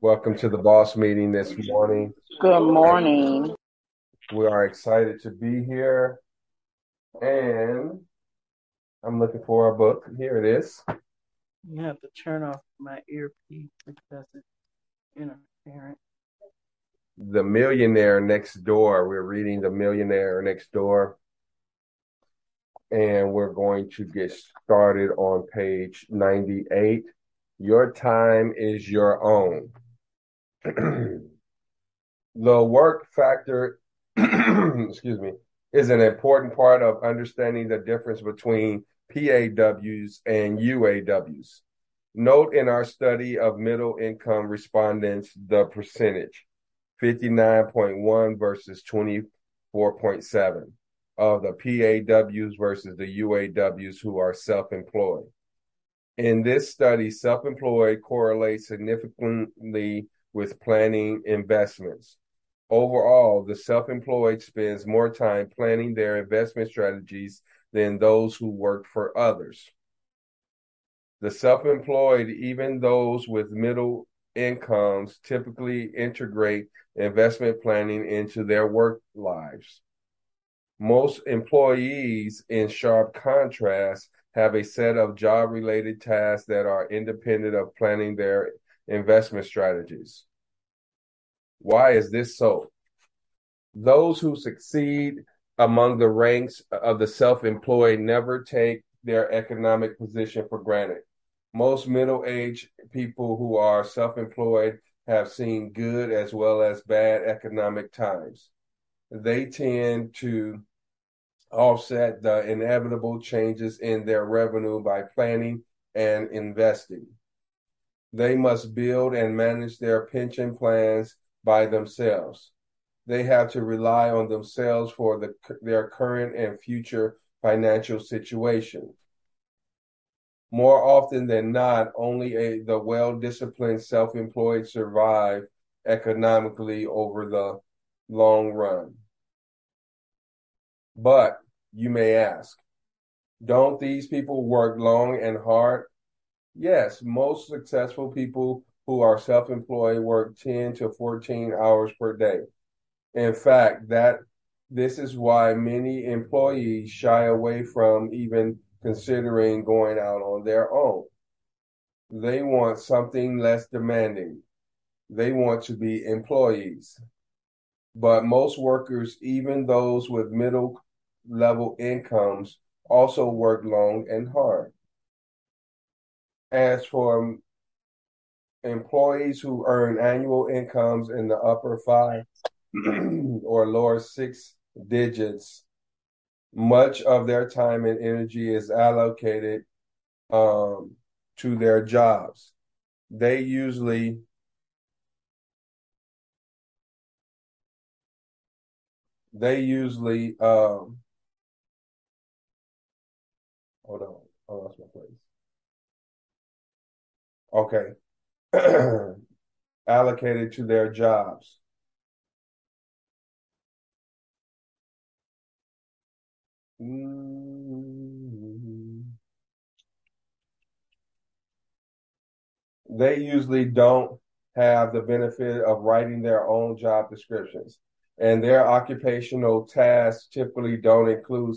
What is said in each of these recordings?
Welcome to the boss meeting this morning. Good morning. We are excited to be here. And I'm looking for our book. Here it is. You have to turn off my earpiece which doesn't interfere. The Millionaire Next Door. We're reading The Millionaire Next Door. And we're going to get started on page 98. Your time is your own. the work factor, excuse me, is an important part of understanding the difference between PAWs and UAWs. Note in our study of middle income respondents the percentage 59.1 versus 24.7 of the PAWs versus the UAWs who are self employed. In this study, self employed correlates significantly with planning investments. Overall, the self employed spends more time planning their investment strategies than those who work for others. The self employed, even those with middle incomes, typically integrate investment planning into their work lives. Most employees, in sharp contrast, have a set of job related tasks that are independent of planning their investment strategies. Why is this so? Those who succeed among the ranks of the self employed never take their economic position for granted. Most middle aged people who are self employed have seen good as well as bad economic times. They tend to offset the inevitable changes in their revenue by planning and investing. They must build and manage their pension plans by themselves. They have to rely on themselves for the, their current and future financial situation. More often than not, only a, the well disciplined self employed survive economically over the long run. But you may ask, don't these people work long and hard? Yes, most successful people who are self employed work 10 to 14 hours per day. In fact, that this is why many employees shy away from even considering going out on their own. They want something less demanding. They want to be employees. But most workers, even those with middle level incomes, also work long and hard. As for employees who earn annual incomes in the upper five or lower six digits, much of their time and energy is allocated um, to their jobs. They usually they usually um, hold on, I lost my place. Okay, allocated to their jobs. Mm. They usually don't have the benefit of writing their own job descriptions, and their occupational tasks typically don't include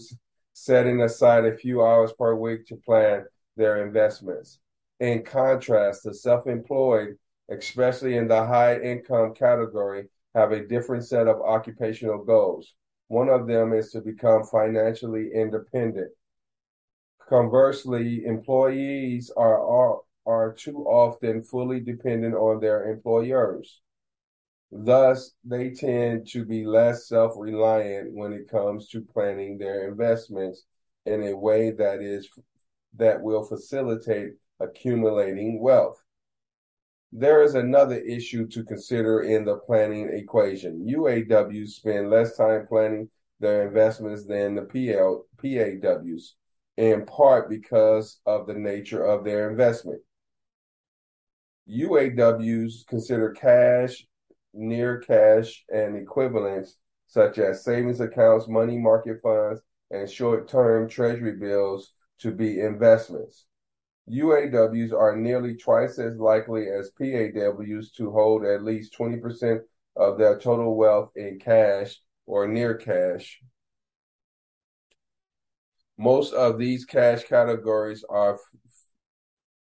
setting aside a few hours per week to plan their investments. In contrast, the self employed, especially in the high income category, have a different set of occupational goals. One of them is to become financially independent. Conversely, employees are, are, are too often fully dependent on their employers. Thus, they tend to be less self reliant when it comes to planning their investments in a way that is that will facilitate accumulating wealth. There is another issue to consider in the planning equation. UAWs spend less time planning their investments than the PL, PAWs, in part because of the nature of their investment. UAWs consider cash, near cash, and equivalents such as savings accounts, money market funds, and short term treasury bills to be investments. UAWs are nearly twice as likely as PAWs to hold at least 20% of their total wealth in cash or near cash. Most of these cash categories are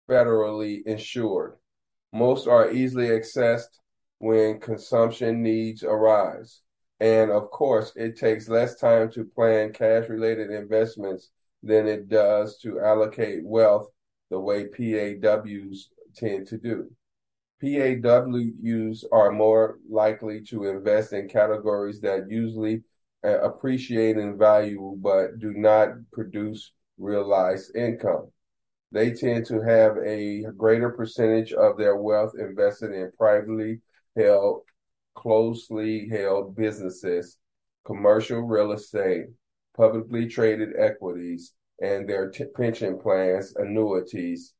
federally insured. Most are easily accessed when consumption needs arise. And of course, it takes less time to plan cash related investments than it does to allocate wealth the way PAWs tend to do. PAWs are more likely to invest in categories that usually uh, appreciate in value but do not produce realized income. They tend to have a greater percentage of their wealth invested in privately held, closely held businesses, commercial real estate, publicly traded equities, and their t- pension plans, annuities,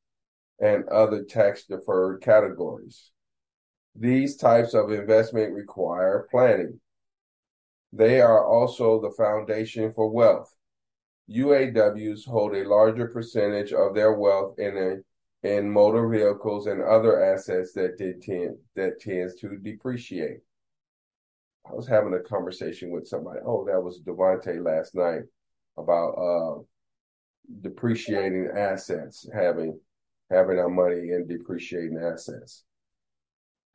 and other tax deferred categories. These types of investment require planning. They are also the foundation for wealth. UAWs hold a larger percentage of their wealth in a, in motor vehicles and other assets that tend that tends to depreciate. I was having a conversation with somebody. Oh, that was Devontae last night about uh, depreciating assets, having having our money in depreciating assets.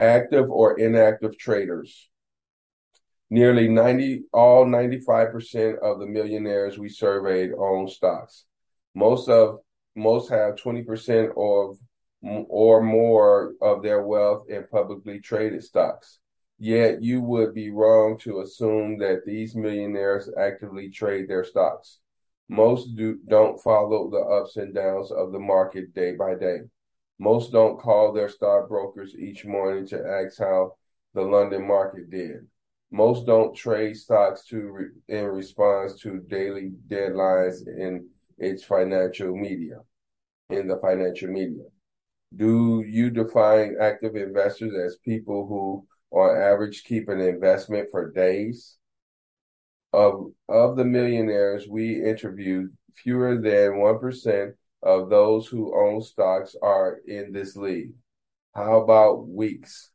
Active or inactive traders. Nearly 90, all 95% of the millionaires we surveyed own stocks. Most of, most have 20% of or more of their wealth in publicly traded stocks. Yet you would be wrong to assume that these millionaires actively trade their stocks. Most do, don't follow the ups and downs of the market day by day. Most don't call their stockbrokers each morning to ask how the London market did. Most don't trade stocks to re, in response to daily deadlines in its financial media, in the financial media. Do you define active investors as people who, on average, keep an investment for days? Of, of the millionaires we interviewed, fewer than 1% of those who own stocks are in this league. How about weeks?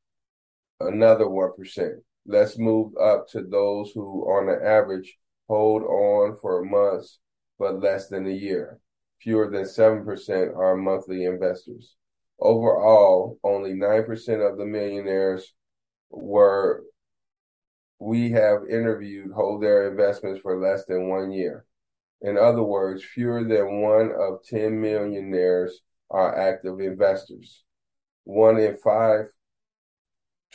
Another 1%. Let's move up to those who, on an average, hold on for months but less than a year. Fewer than 7% are monthly investors. Overall, only 9% of the millionaires were we have interviewed hold their investments for less than one year. In other words, fewer than one of 10 millionaires are active investors. One in five,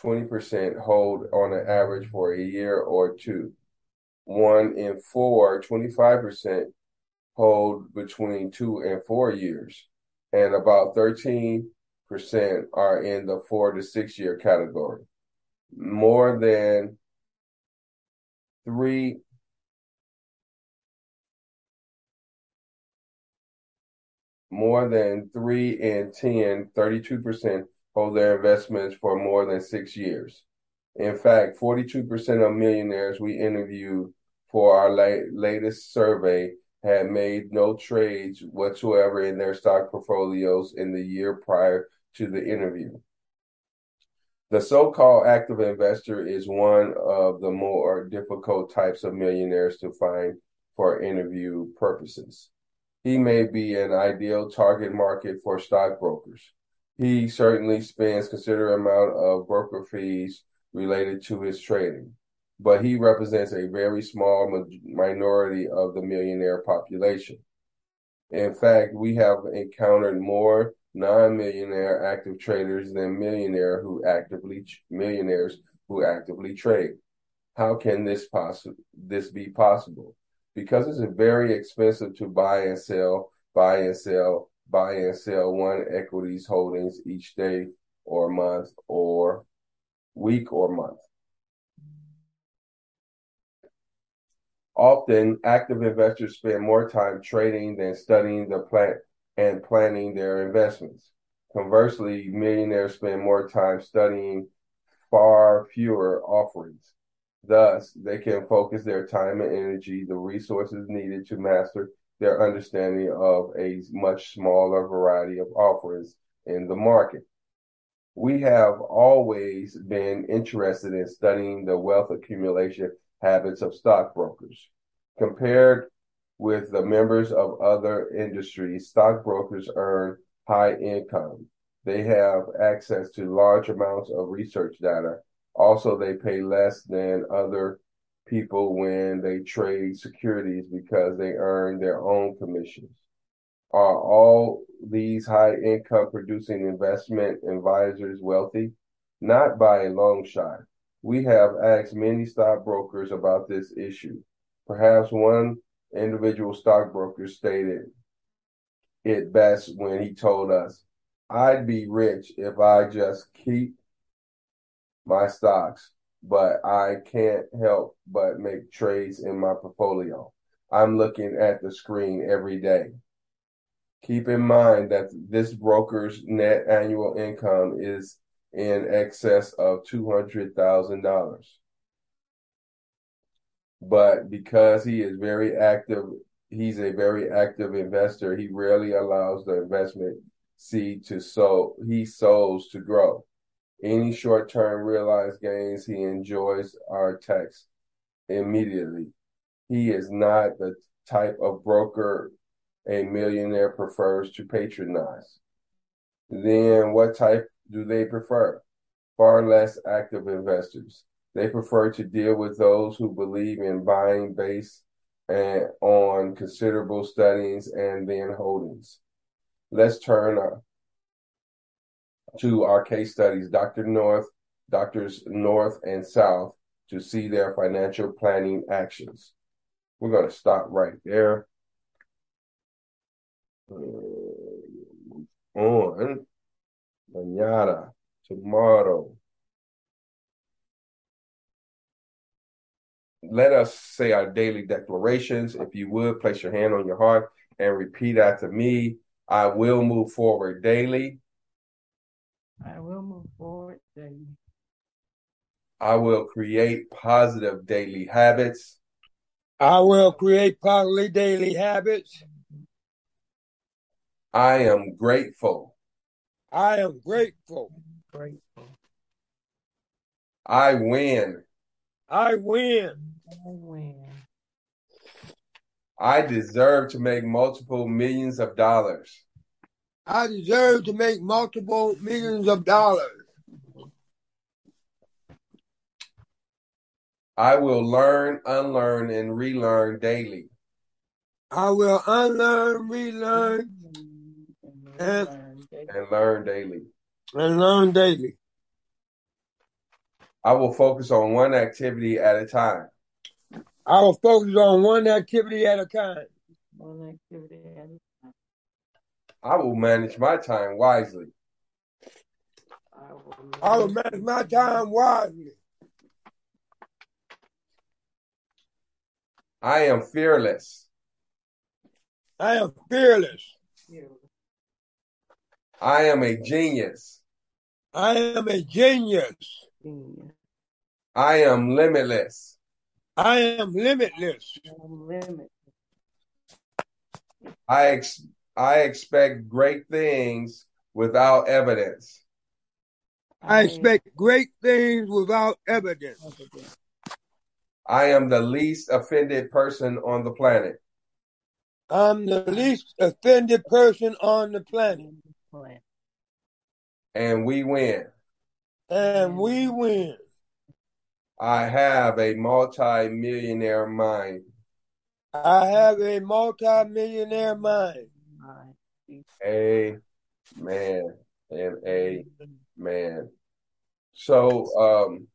20% hold on an average for a year or two. One in four, 25% hold between two and four years. And about 13% are in the four to six year category. More than three more than three in 10, 32% hold their investments for more than six years. In fact, 42% of millionaires we interviewed for our la- latest survey had made no trades whatsoever in their stock portfolios in the year prior to the interview. The so-called active investor is one of the more difficult types of millionaires to find for interview purposes. He may be an ideal target market for stockbrokers. He certainly spends considerable amount of broker fees related to his trading, but he represents a very small minority of the millionaire population. In fact, we have encountered more non-millionaire active traders than millionaire who actively millionaires who actively trade. How can this possible this be possible? Because it's very expensive to buy and sell, buy and sell, buy and sell one equities holdings each day or month or week or month. Often, active investors spend more time trading than studying the plant and planning their investments. Conversely, millionaires spend more time studying far fewer offerings. Thus, they can focus their time and energy, the resources needed to master their understanding of a much smaller variety of offerings in the market. We have always been interested in studying the wealth accumulation habits of stockbrokers. Compared with the members of other industries, stockbrokers earn high income. They have access to large amounts of research data. Also, they pay less than other people when they trade securities because they earn their own commissions. Are all these high income producing investment advisors wealthy? Not by a long shot. We have asked many stockbrokers about this issue. Perhaps one individual stockbroker stated it best when he told us, I'd be rich if I just keep my stocks, but I can't help but make trades in my portfolio. I'm looking at the screen every day. Keep in mind that this broker's net annual income is in excess of $200,000. But because he is very active, he's a very active investor, he rarely allows the investment seed to sow, he sows to grow. Any short term realized gains he enjoys are taxed immediately. He is not the type of broker a millionaire prefers to patronize. Then what type do they prefer? Far less active investors. They prefer to deal with those who believe in buying based and on considerable studies and then holdings. Let's turn uh, to our case studies, Dr. North, Doctors North and South, to see their financial planning actions. We're going to stop right there. Uh, on manana, tomorrow. Let us say our daily declarations. If you would, place your hand on your heart and repeat after me. I will move forward daily. I will move forward daily. I will create positive daily habits. I will create positive daily habits. I am grateful. I am grateful. Grateful. I win. I win. I win. I deserve to make multiple millions of dollars. I deserve to make multiple millions of dollars. I will learn, unlearn, and relearn daily. I will unlearn, relearn, And And- learn daily. and learn daily. and learn daily. I will focus on one activity at a time. I will focus on one activity at a time. One activity at a time. I will manage my time wisely. I will, I will manage my time wisely. I am fearless. I am fearless. I am a genius. I am a genius. I am limitless. I am limitless. I ex- I expect great things without evidence. I expect great things without evidence. I am the least offended person on the planet. I'm the least offended person on the planet. Plan. And we win. And we win. I have a multi-millionaire mind. I have a multi-millionaire mind. My Amen and amen. So, um,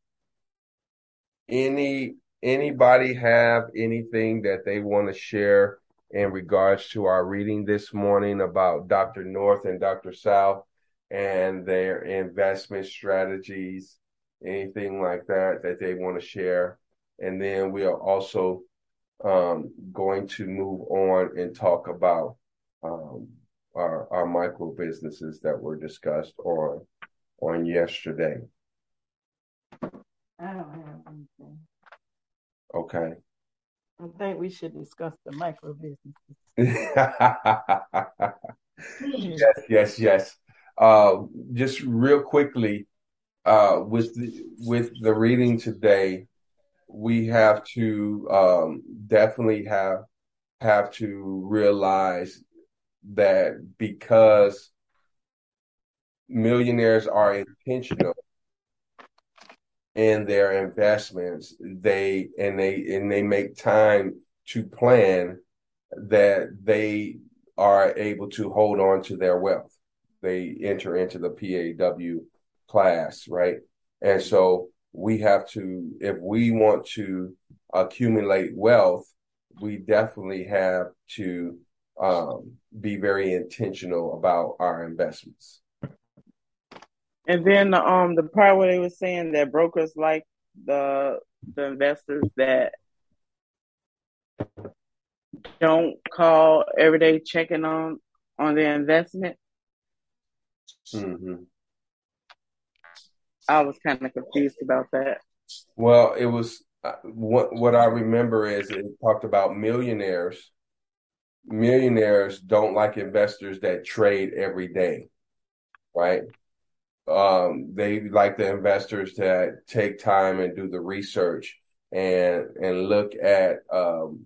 any anybody have anything that they want to share in regards to our reading this morning about Dr. North and Dr. South and their investment strategies, anything like that that they want to share? And then we are also um, going to move on and talk about um, our our micro businesses that were discussed on on yesterday. I don't have anything. Okay. I think we should discuss the micro businesses. yes, yes, yes. Uh, just real quickly, uh, with the, with the reading today, we have to um, definitely have have to realize that because millionaires are intentional in their investments, they and they and they make time to plan that they are able to hold on to their wealth. They enter into the PAW class, right? And so we have to, if we want to accumulate wealth, we definitely have to um, be very intentional about our investments. And then um the part where they were saying that brokers like the the investors that don't call every day checking on on their investment. Mm-hmm. I was kind of confused about that. Well, it was uh, what what I remember is it talked about millionaires. Millionaires don't like investors that trade every day, right? Um, they like the investors that take time and do the research and and look at um,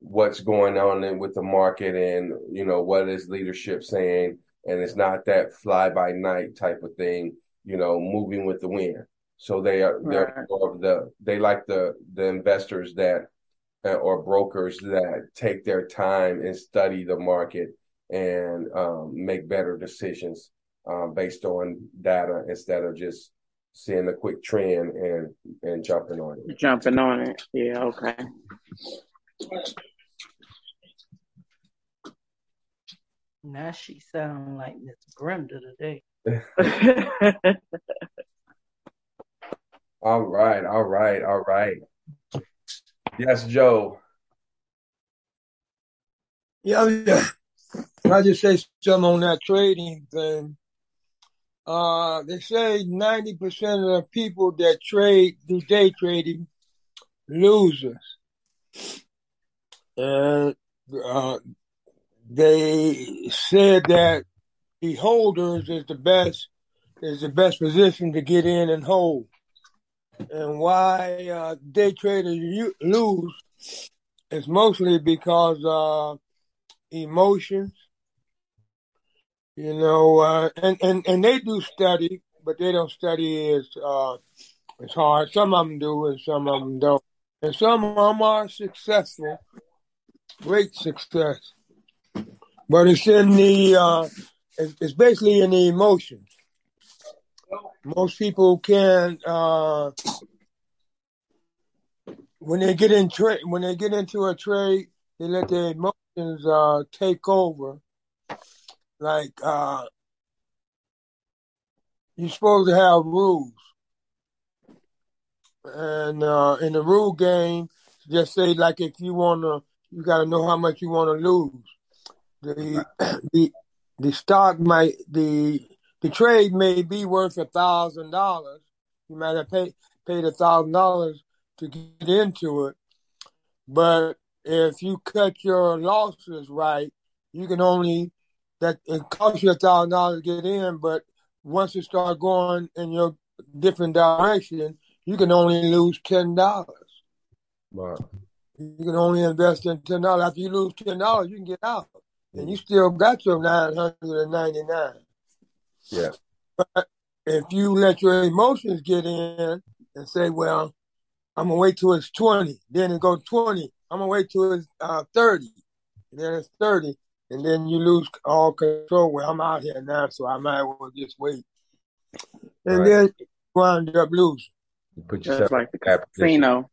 what's going on in, with the market and you know what is leadership saying, and it's not that fly by night type of thing, you know, moving with the wind. So they are they're Right. the they like the the investors that uh, or brokers that take their time and study the market and um, make better decisions um, based on data instead of just seeing a quick trend and and jumping on it. Jumping on it. Yeah, okay. Now she sound like Miss Brenda today. All right, all right, all right. Yes, Joe. Yeah, yeah. I just say something on that trading thing. Uh, they say 90% of the people that trade, do day trading, losers. And, uh, they said that the holders is the best, is the best position to get in and hold. And why, uh, day traders lose is mostly because, uh, emotions, you know, uh, and, and, and they do study, but they don't study as, uh, as hard. Some of them do and some of them don't. And some of them are successful, great success. But it's in the, uh, it's, basically in the emotions. Most people can, uh, when they get in trade, when they get into a trade, they let their emotions, uh, take over. Like, uh, you're supposed to have rules. And, uh, in the rule game, just say like if you wanna, you gotta know how much you wanna lose. The, the, the stock might, the, the trade may be worth a thousand dollars. You might have paid, paid a thousand dollars to get into it. But if you cut your losses right, you can only, that it costs you a thousand dollars to get in, but once you start going in your different direction, you can only lose ten dollars. Wow. You can only invest in ten dollars. After you lose ten dollars, you can get out, and you still got your nine hundred and ninety nine. Yeah. But if you let your emotions get in and say, "Well, I'm gonna wait till it's twenty, then it goes twenty. I'm gonna wait till it's uh, thirty, and then it's thirty, and then you lose all control. Well, I'm out here now, so I might as well just wait, and Right. then you wind up losing. You put Just yourself like the in that position. casino.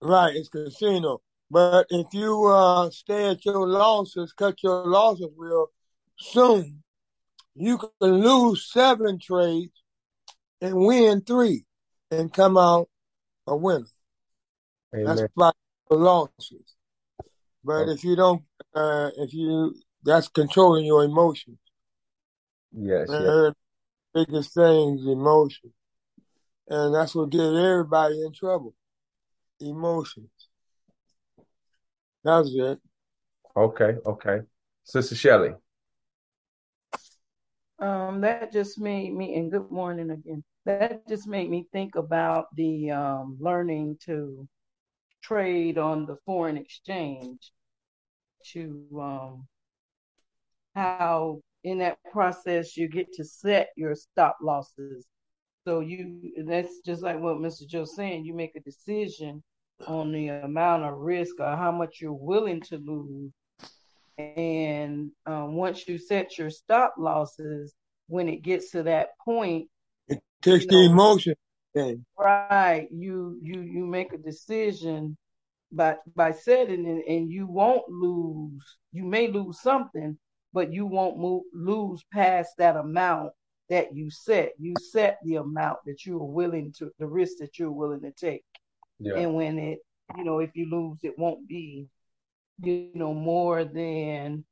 Right, it's casino. But if you uh, stay at your losses, cut your losses real soon, you can lose seven trades and win three and come out a winner. That's Amen. by the losses. But Okay. if you don't, uh, if you, that's controlling your emotions. Yes, And yes. the biggest thing is emotion. And that's what gets everybody in trouble. Emotions. That's it. Okay, okay. Sister Shelley. Um, that just made me, and good morning again. That just made me think about the um, learning to trade on the foreign exchange, to um, how in that process you get to set your stop losses. So you, that's just like what Mr. Joe saying. You make a decision on the amount of risk or how much you're willing to lose and um, once you set your stop losses, when it gets to that point, it takes the know, emotion. Right. You you you make a decision by by setting it, and you won't lose. You may lose something, but you won't move, lose past that amount that you set. You set the amount that you are willing to, the risk that you're willing to take. Yeah. And when it, you know, if you lose, it won't be you know, more than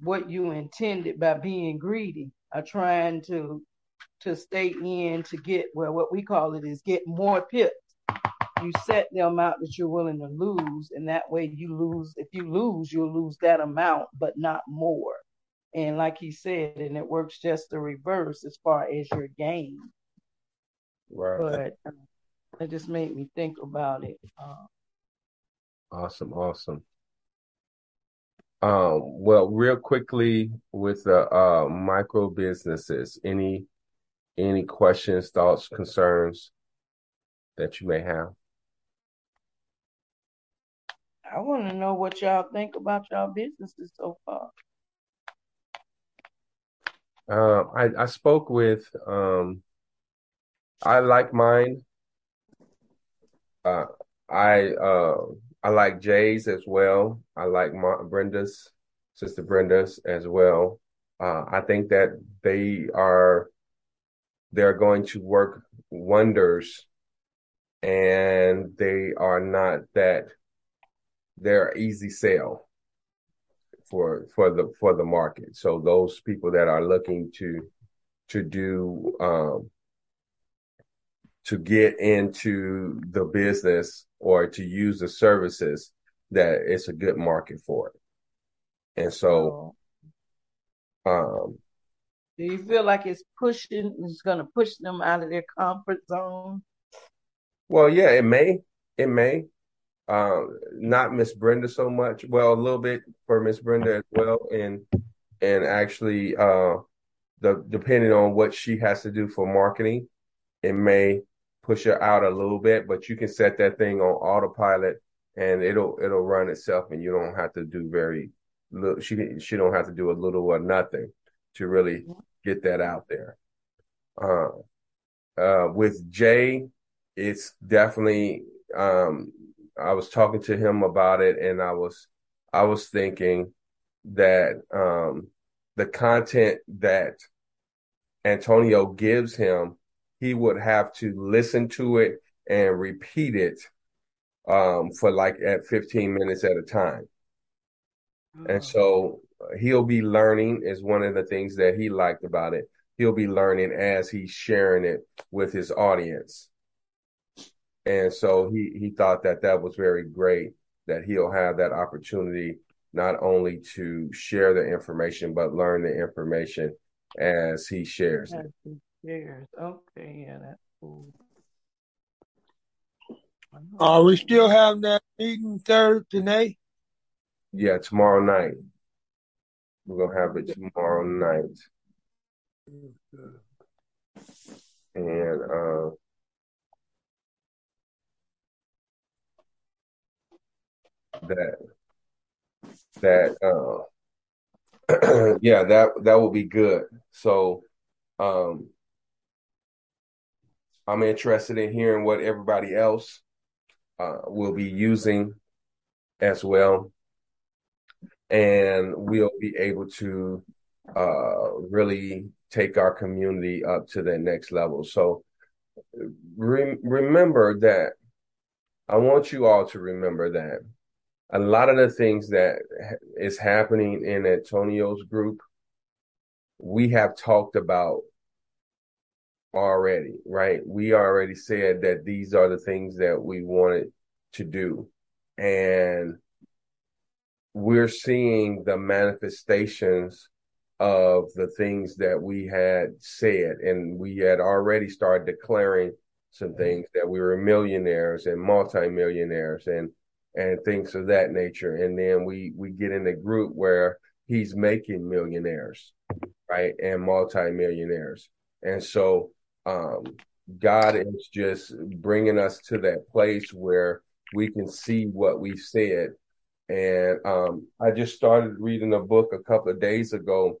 what you intended by being greedy or trying to to stay in to get well what we call it is get more pips. You set the amount that you're willing to lose, and that way you lose. If you lose, you'll lose that amount, but not more. And like he said, and it works just the reverse as far as your gain. Right. But uh, it just made me think about it. Uh, awesome, awesome. Um, well, real quickly with the uh, micro businesses, any any questions, thoughts, concerns that you may have? I want to know what y'all think about y'all businesses so far. Uh, I I spoke with um, I like mine. Uh, I uh I like Jay's as well. I like Ma- Brenda's, Sister Brenda's as well. Uh, I think that they are they're going to work wonders, and they are not that they're easy sale for for the for the market. So those people that are looking to to do um, to get into the business or to use the services that it's a good market for it. And so, oh. um, do you feel like it's pushing, it's going to push them out of their comfort zone? Well, yeah, it may, it may. Um, not Miss Brenda so much. Well, a little bit for Miss Brenda as well, and and actually, uh, the depending on what she has to do for marketing, it may push her out a little bit, but you can set that thing on autopilot and it'll it'll run itself, and you don't have to do very little. She she don't have to do a little or nothing to really get that out there. Uh, uh, with Jay, it's definitely. Um, I was talking to him about it, and I was I was thinking that um, the content that Antonio gives him he would have to listen to it and repeat it um, for like at 15 minutes at a time. And oh. so uh, he'll be learning is one of the things that he liked about it. He'll be learning as he's sharing it with his audience. And so he, he thought that that was very great that he'll have that opportunity not only to share the information, but learn the information as he shares it. Years. Okay, yeah, that's cool. Are we still having that meeting Thursday? Night? Yeah, tomorrow night. We're gonna have it tomorrow night. And uh that that uh yeah, that that will be good. So um I'm interested in hearing what everybody else uh, will be using as well. And we'll be able to uh, really take our community up to the next level. So re- remember that I want you all to remember that a lot of the things that is happening in Antonio's group, we have talked about already, right? We already said that these are the things that we wanted to do. And we're seeing the manifestations of the things that we had said, and we had already started declaring some things that we were millionaires and multimillionaires and and things of that nature. And then we we get in a group where he's making millionaires, right, and multimillionaires. And so um, God is just bringing us to that place where we can see what we've said. And um, I just started reading a book a couple of days ago.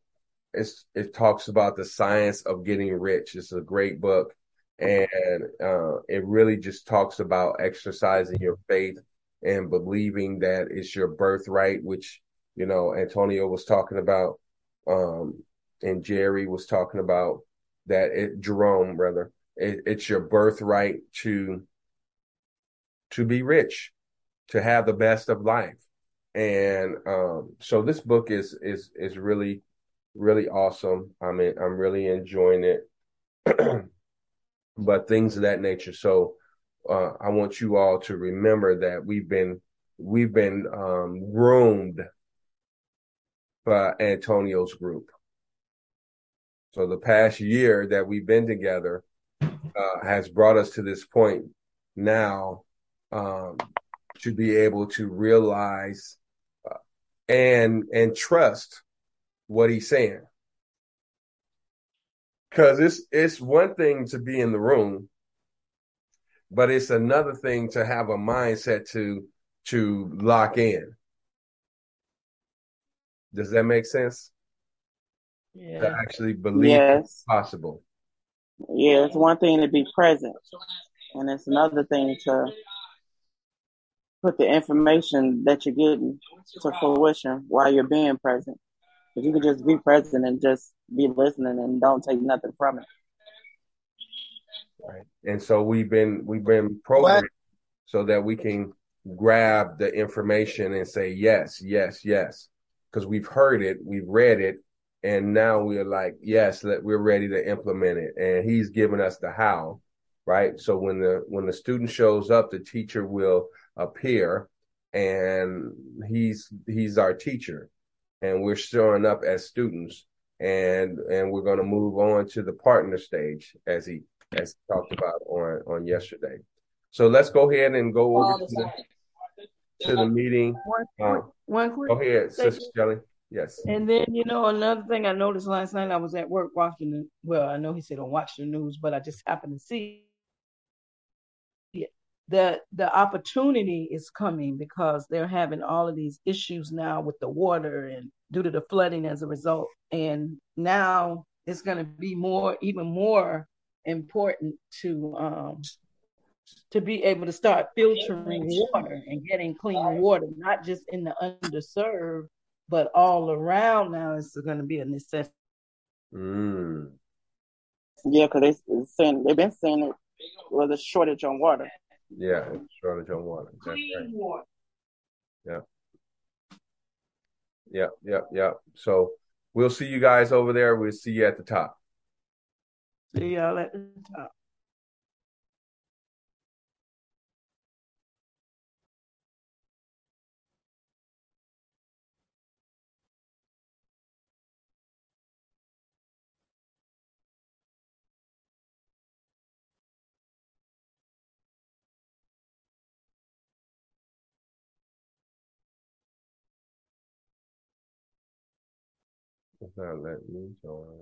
It's, it talks about the science of getting rich. It's a great book. And uh, it really just talks about exercising your faith and believing that it's your birthright, which, you know, Antonio was talking about, um, and Jerry was talking about that it, Jerome, rather, it, it's your birthright to, to be rich, to have the best of life. And, um, so this book is, is, is really, really awesome. I mean, I'm really enjoying it, but things of that nature. So, uh, I want you all to remember that we've been we've been um, groomed by Antonio's group. So the past year that we've been together uh, has brought us to this point now um, to be able to realize uh, and and trust what he's saying. Because it's it's one thing to be in the room but it's another thing to have a mindset to to lock in. Does that make sense? Yeah. To actually believe Yes. it's possible. Yeah, it's one thing to be present, and it's another thing to put the information that you're getting to fruition while you're being present. If you could just be present and just be listening and don't take nothing from it. And so we've been we've been programmed so that we can grab the information and say yes, yes, yes. Because we've heard it, we've read it, and now we're like, yes, let, we're ready to implement it. And he's given us the how, right? So when the when the student shows up, the teacher will appear, and he's he's our teacher, and we're showing up as students, and and we're going to move on to the partner stage as he as he talked about on on yesterday. So let's go ahead and go over to the, to the meeting. One, Uh, one quick go ahead, statement. Sister Shelley. Yes. And then, you know, another thing I noticed last night, I was at work watching the, well, I know he said don't watch the news, but I just happened to see it. The, the opportunity is coming because they're having all of these issues now with the water and due to the flooding as a result. And now it's going to be more, even more important to, um, to be able to start filtering water and getting clean water, not just in the underserved, but all around now is going to be a necessity. Mm. Yeah, because they saying they've been saying it was a shortage on water. Yeah, shortage on water. That's right. Clean water. Yeah, yeah, yeah. So we'll see you guys over there. We'll see you at the top. See y'all at the top. It's not letting me join.